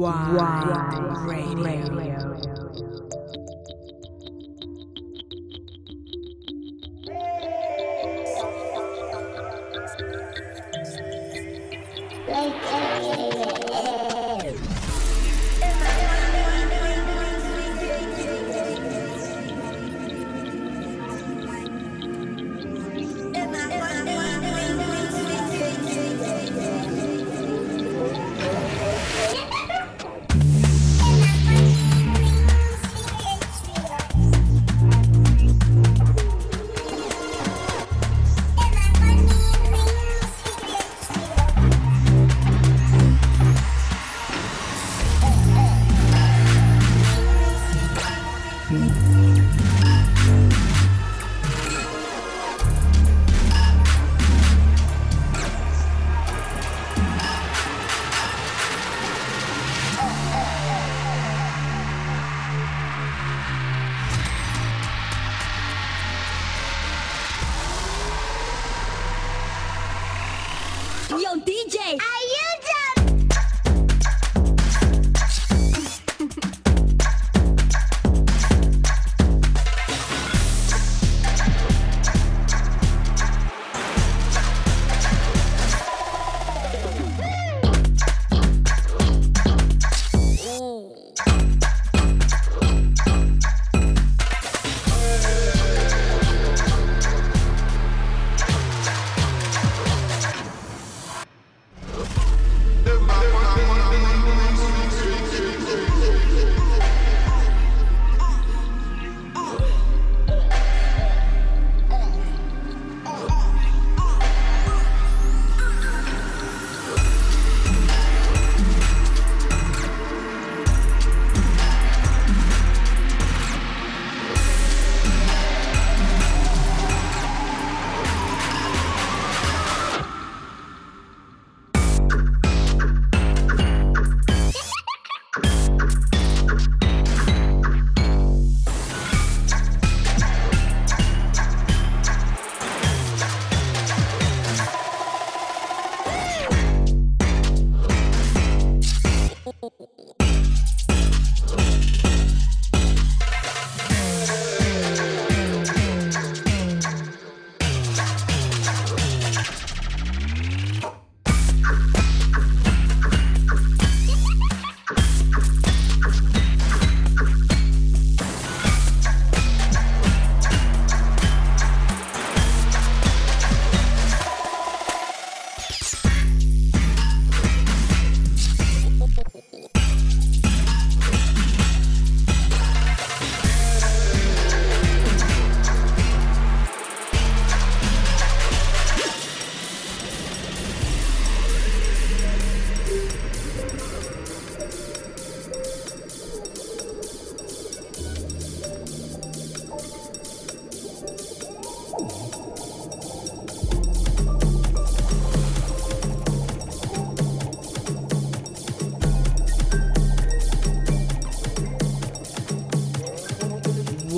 Wide Radio. Yo,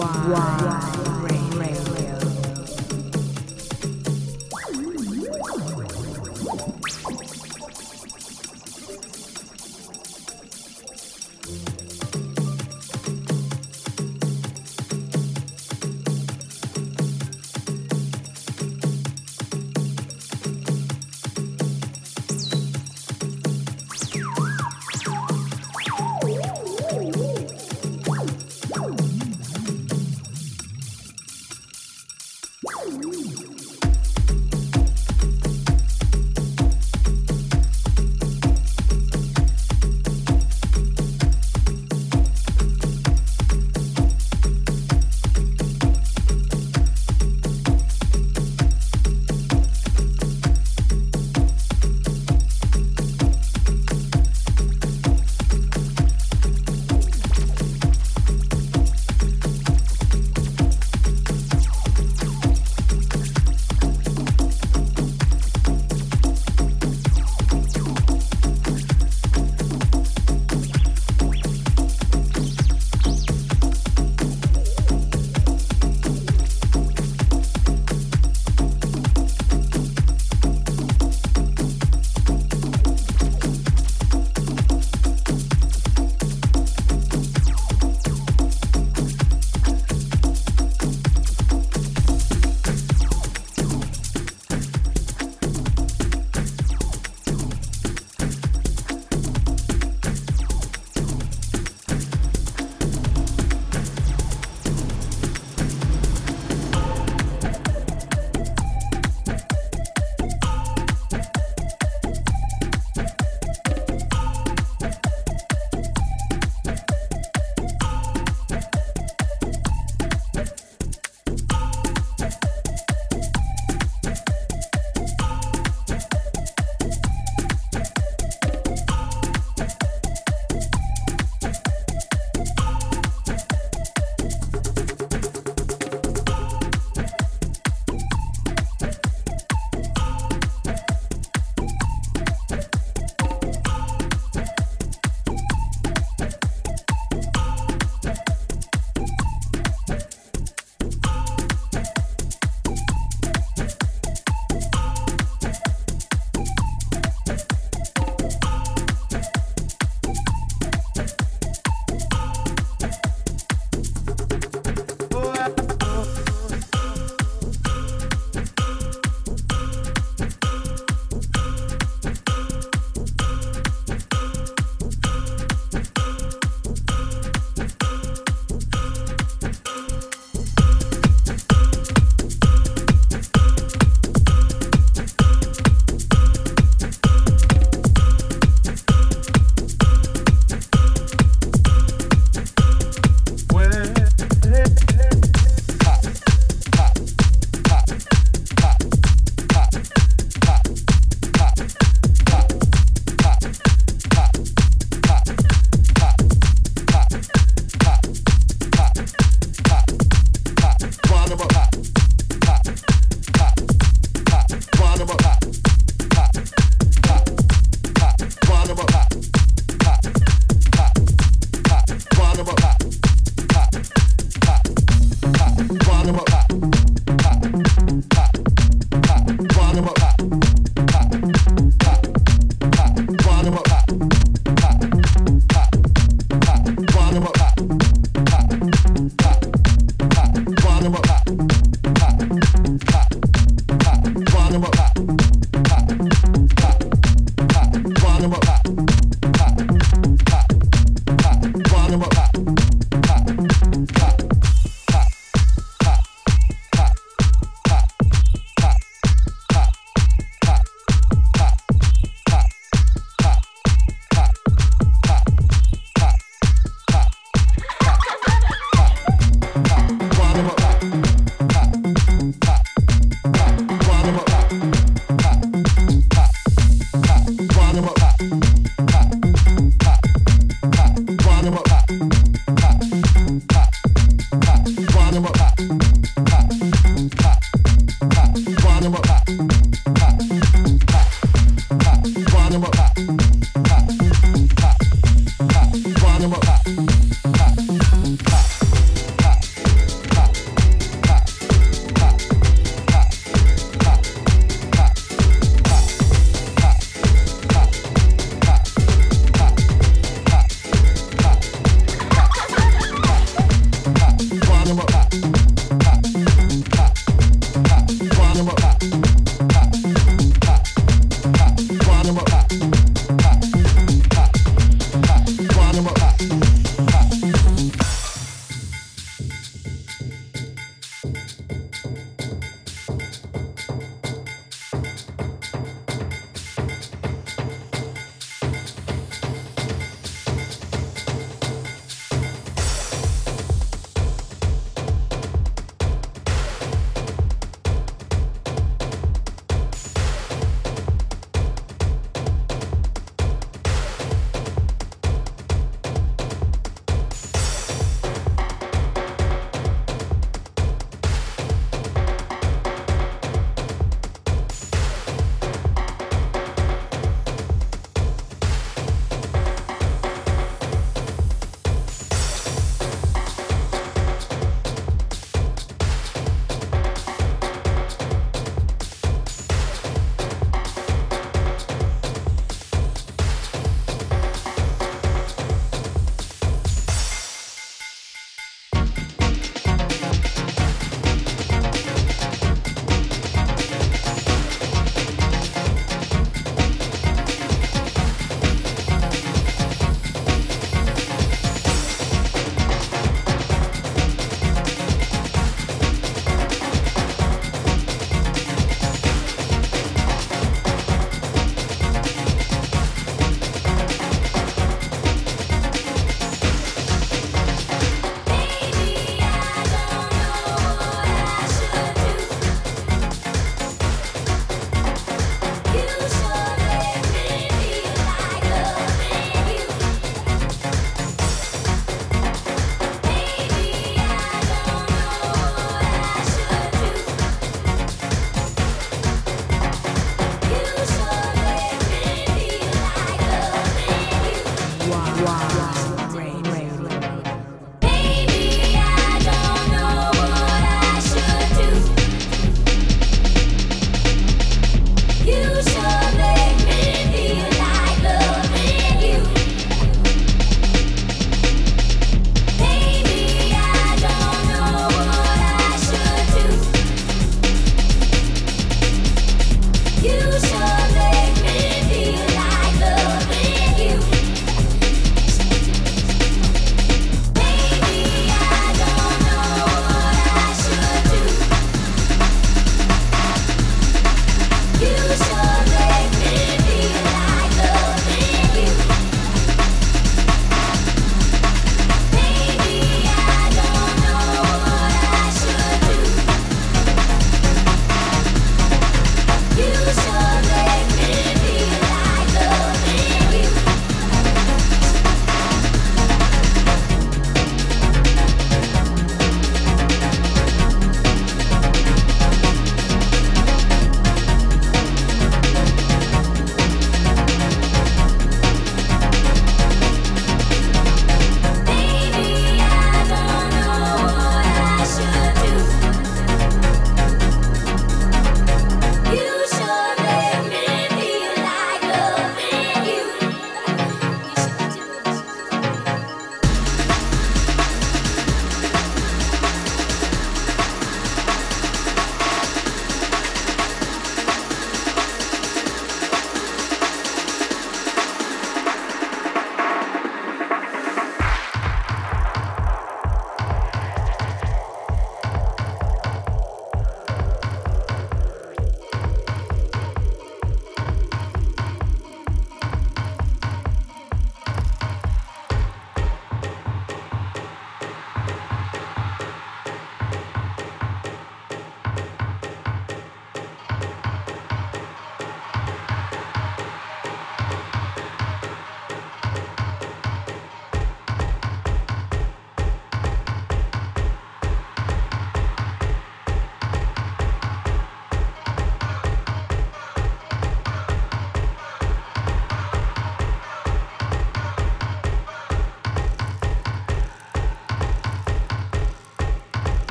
哇哇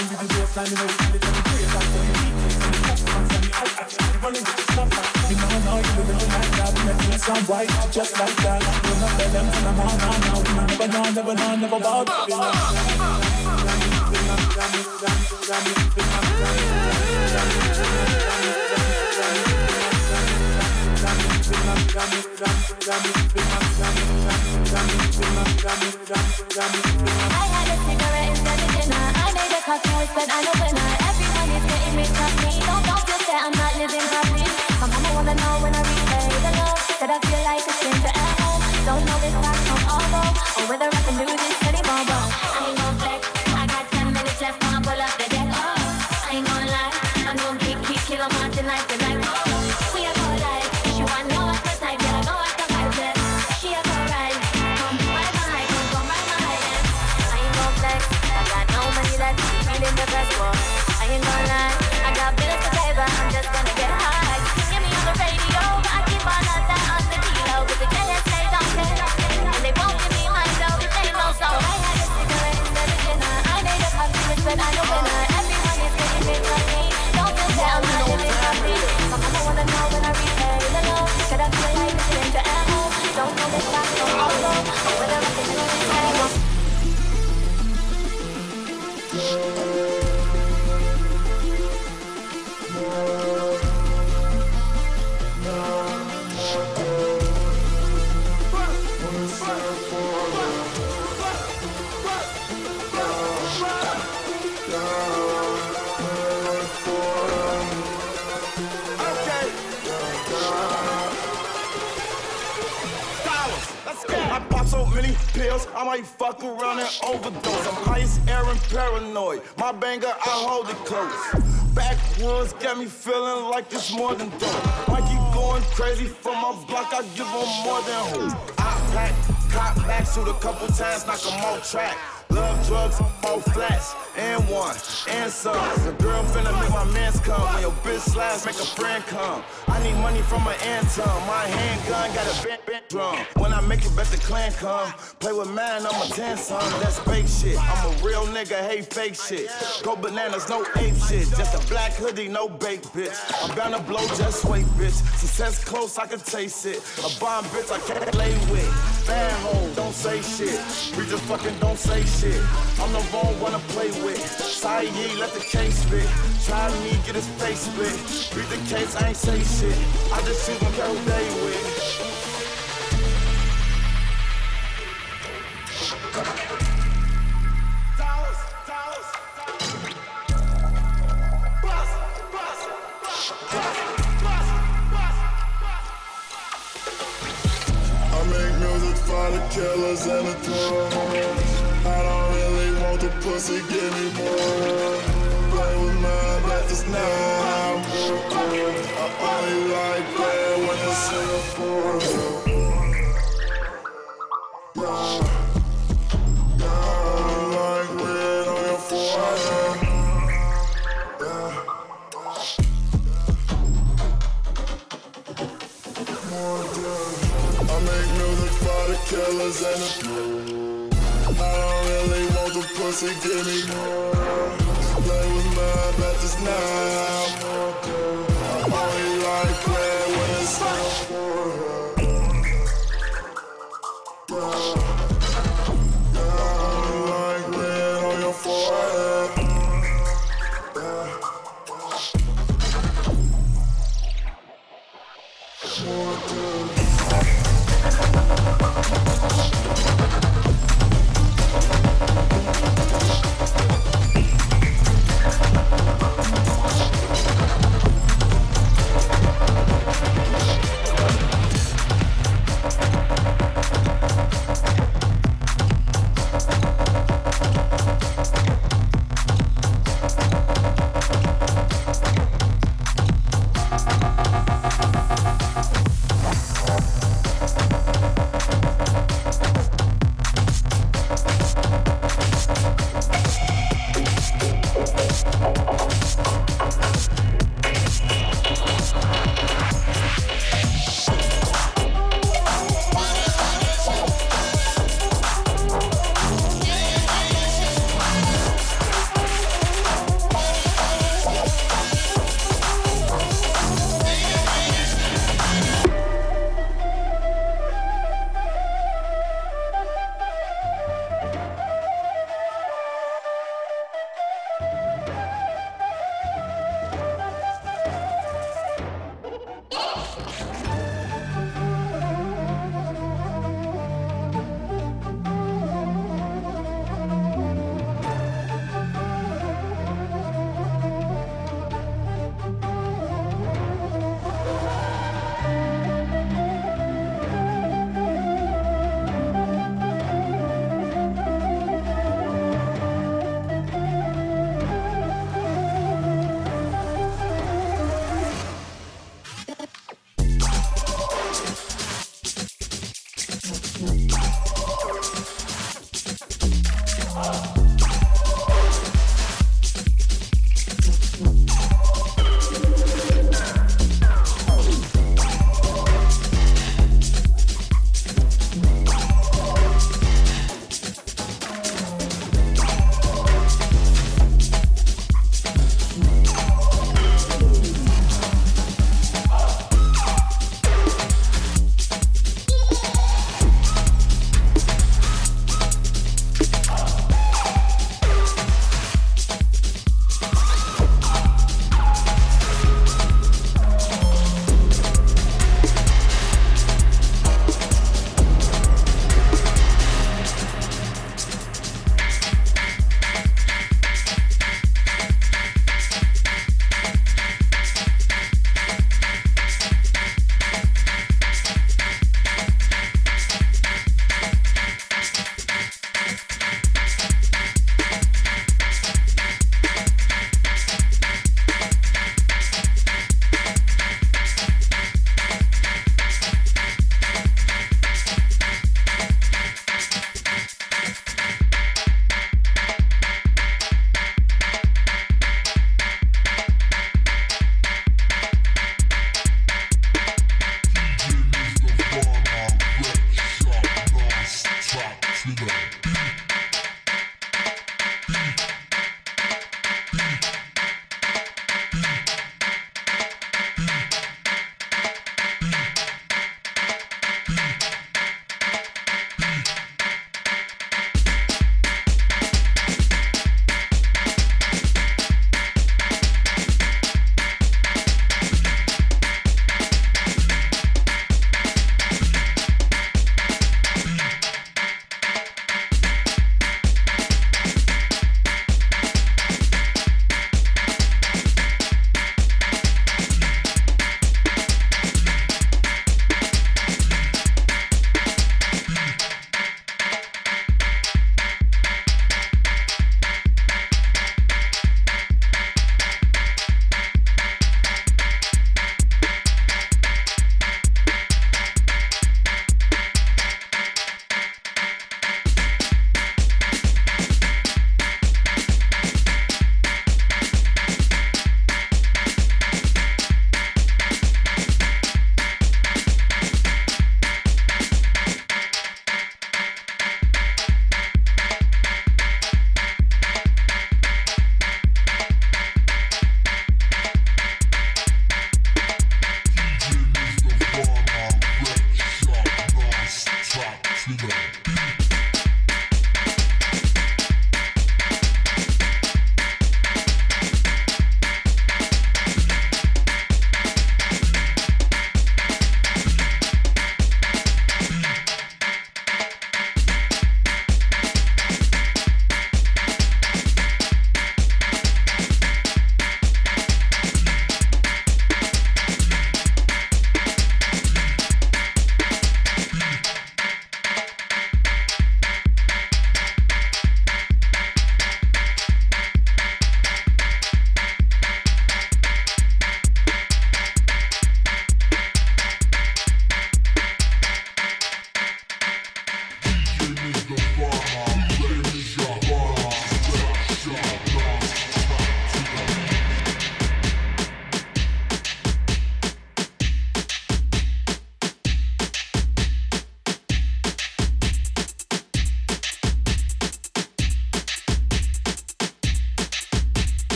I had a cigarette instead of dinner. I but I'm a winner. Everyone is getting me. Don't that I'm not living. My mama wanna know when I repay the love. Said I feel like a stranger at home. Don't know if I or whether I can do this pills, I might fuck around and overdose. I'm highest air and paranoid. My banger, I hold it close. Backwoods got me feeling like it's more than dope. Might keep going crazy from my block, I give them more than hope. I pack, cop back, shoot a couple times, knock 'em off track. Love drugs, all flats, and one, and some. The girl finna make my mans come. When your bitch slaps, make a friend come. I need money from my Anton. My handgun got a bent, bent drum. When I make it, bet the clan come. Play with mine, I'm a 10 son. That's fake shit. I'm a real nigga, hate fake shit. Go bananas, no ape shit. Just a black hoodie, no bake, bitch. I'm bound to blow, just wait, bitch. Success close, I can taste it. A bomb bitch, I can't play with. Fan hole, don't say shit. We just fucking don't say shit. I'm the wrong one to play with. Saeed, let the case spit. Try me, get his face split. Read the case, I ain't say shit. I just my care who they with. Killers and the drugs. I don't really want the pussy, give me more. Play with mine, but it's not more. I only like that when it's Singapore. Yeah. Yeah, killers and the I don't really want the pussy, give me more. Play with my bet this now.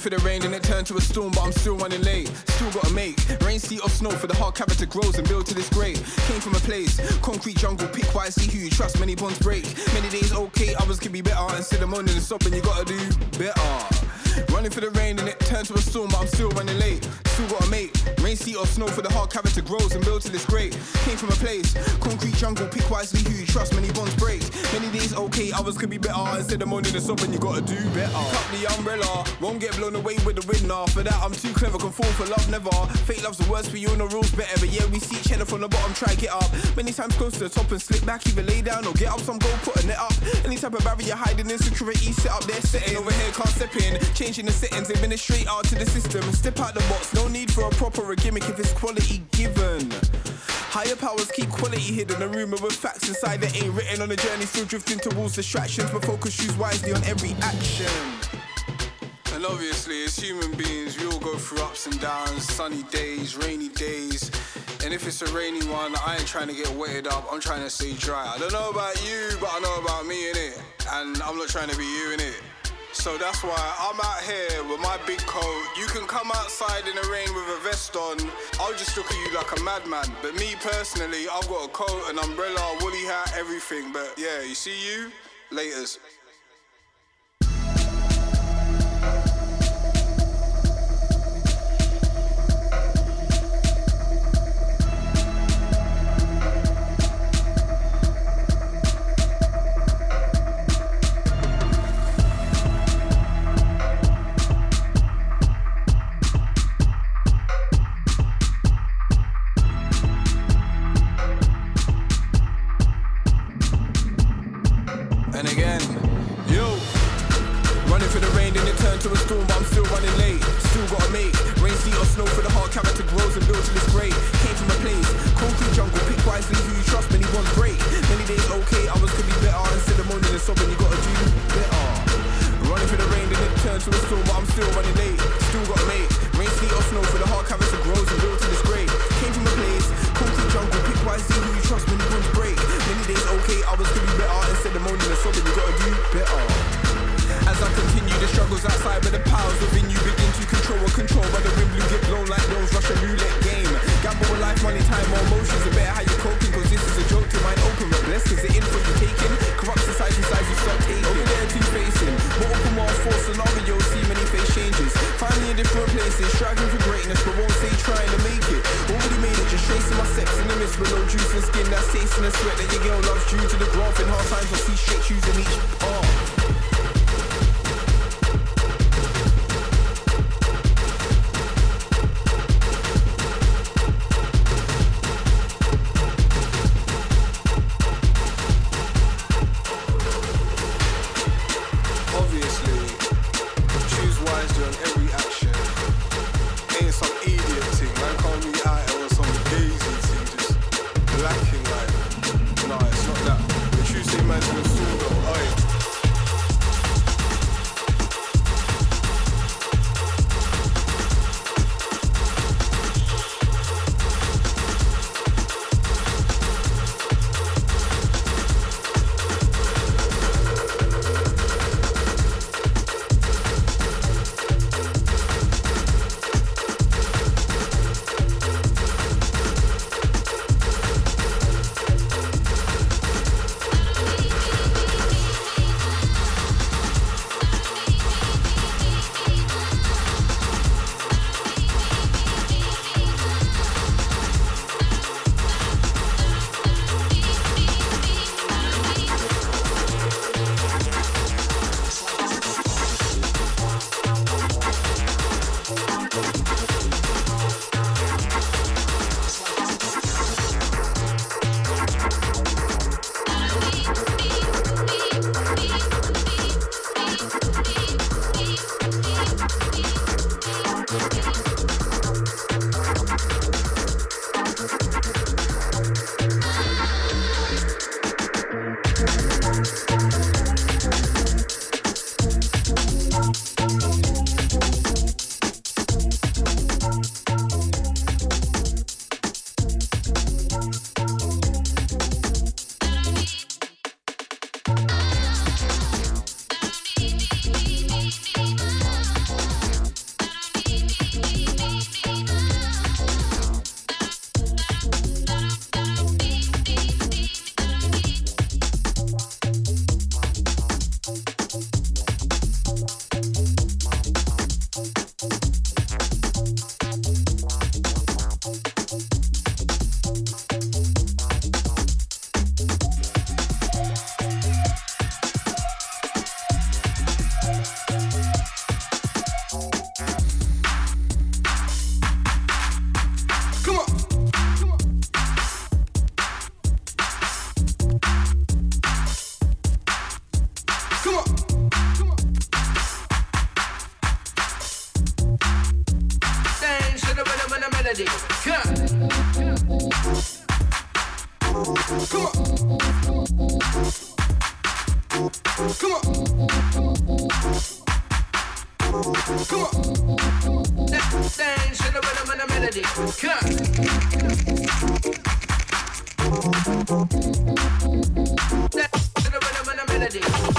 Running for the rain and it turned to a storm, but I'm still running late. Still gotta make rain, sleet, or snow for the hard character grows and build to this grade. Came from a place, concrete jungle, pick wisely who you trust. Many bonds break. Many days okay, others can be better. Instead of moaning and stopping, you gotta do better. Running for the rain and it turned to a storm, but I'm still running late. Still got a mate. Rain, sleet, or snow for the hard character grows and builds till it's great. Came from a place, concrete jungle, pick wisely who you trust. Many bonds break. Many days okay, others could be better. Instead of moaning and sobbing, you gotta do better. Cut the umbrella, won't get blown away with the wind. For that, I'm too clever, can fall for love never. Fate loves the worst, but you know rules better. But yeah, we see each other from the bottom, try get up. Many times close to the top and slip back, either lay down or get up some go put it up. Any type of barrier hiding insecurity, set up there, setting over here, can't step in. Changing the settings, administrate out to the system. Step out the box, no need for a proper gimmick if it's quality given. Higher powers keep quality hidden. A rumor with facts inside that ain't written on the journey, still drifting towards distractions. But focus, choose wisely on every action. And obviously, as human beings, we all go through ups and downs, sunny days, rainy days. And if it's a rainy one, I ain't trying to get wetted up, I'm trying to stay dry. I don't know about you, but I know about me, innit? And I'm not trying to be you, innit? So that's why I'm out here with my big coat. You can come outside in the rain with a vest on. I'll just look at you like a madman. But me personally, I've got a coat, an umbrella, a woolly hat, everything. But yeah, you see you? Laters. Different places, striving for greatness, but won't say trying to make it. Already made it, just tracing my steps in the mist with no juice and skin. That's tasting the sweat that your girl loves due to the graph. In hard times, I see shit choosing each path. Rhythm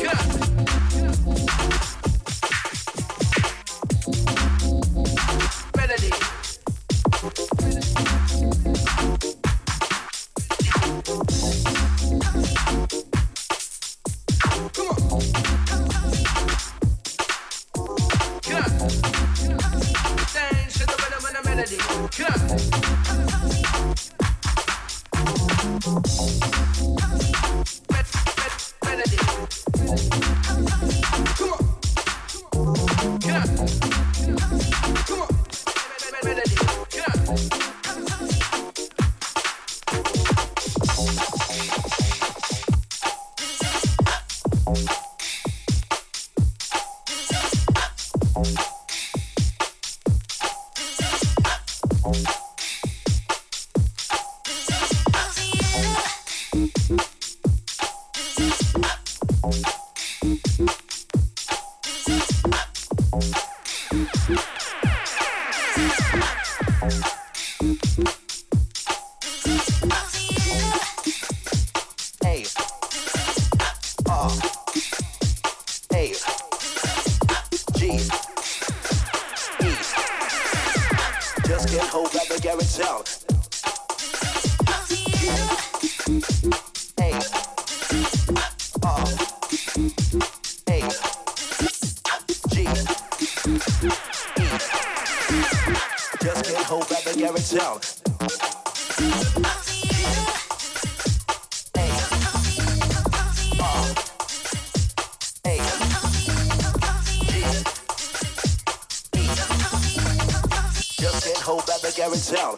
Hold back the garage down.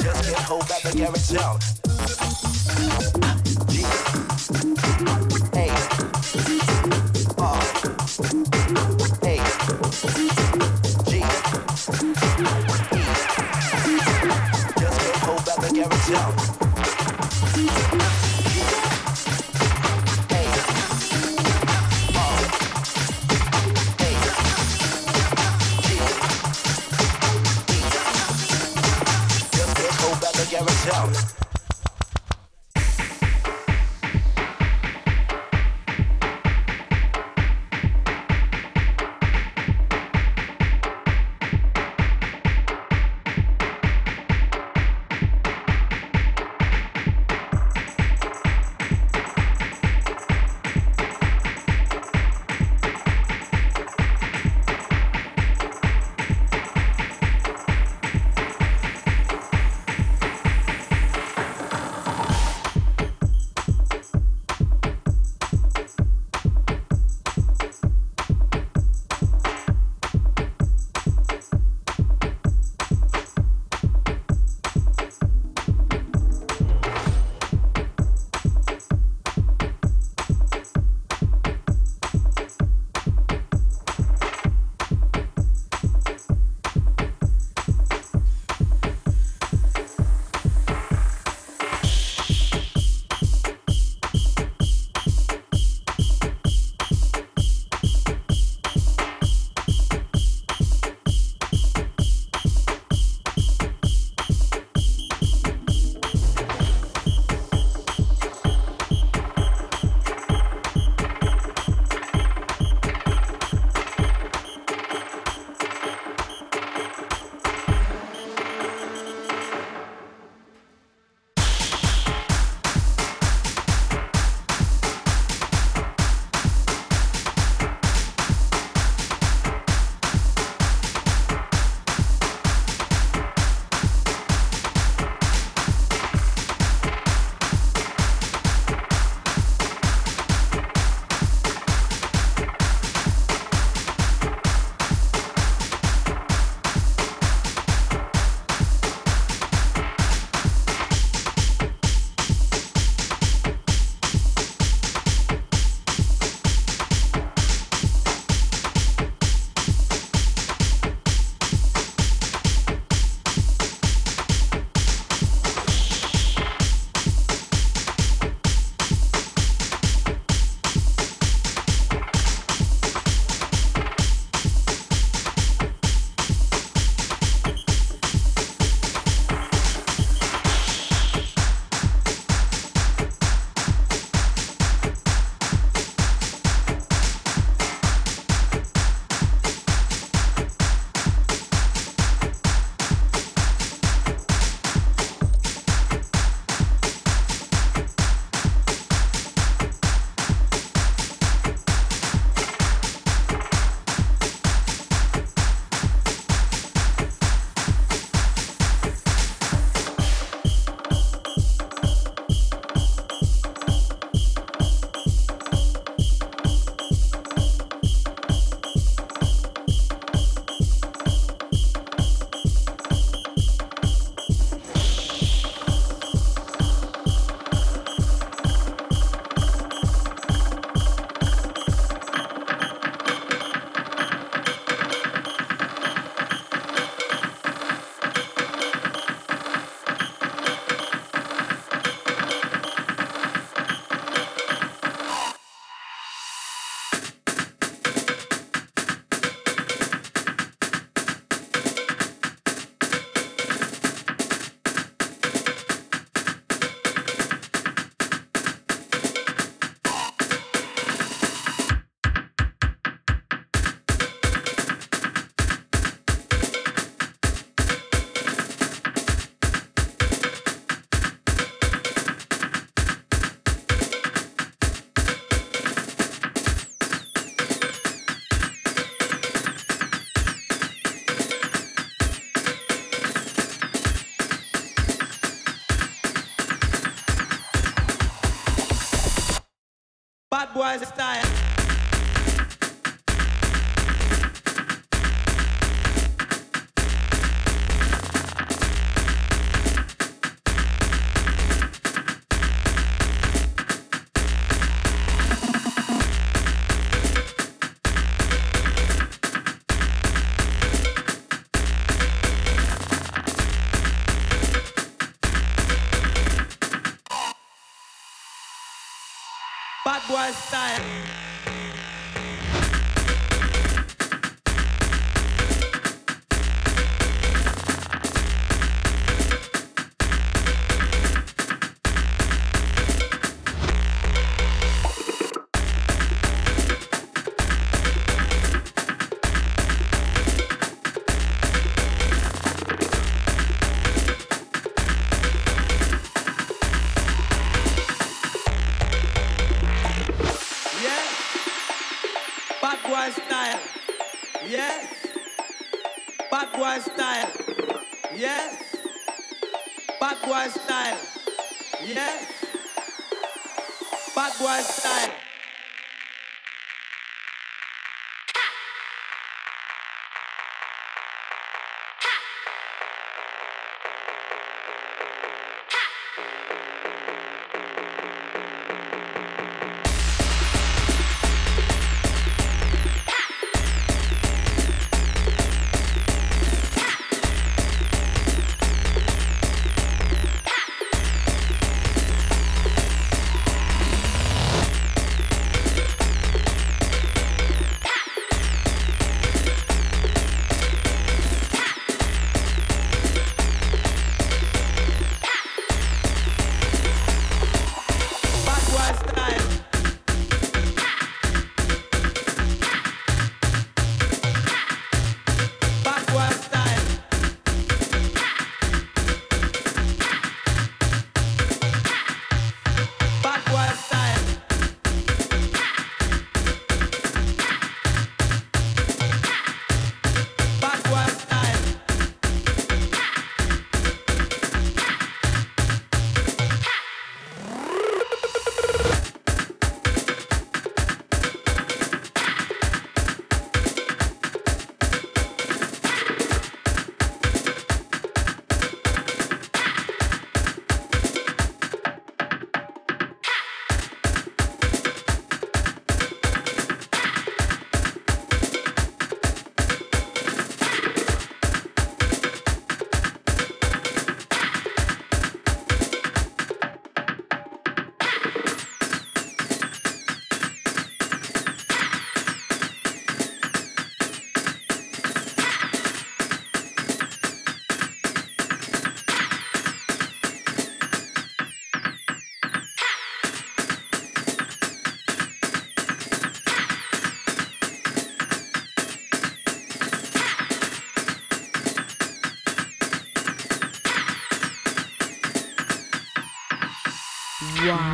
Just can't hold back the garage down.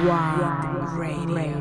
Wow. Radio.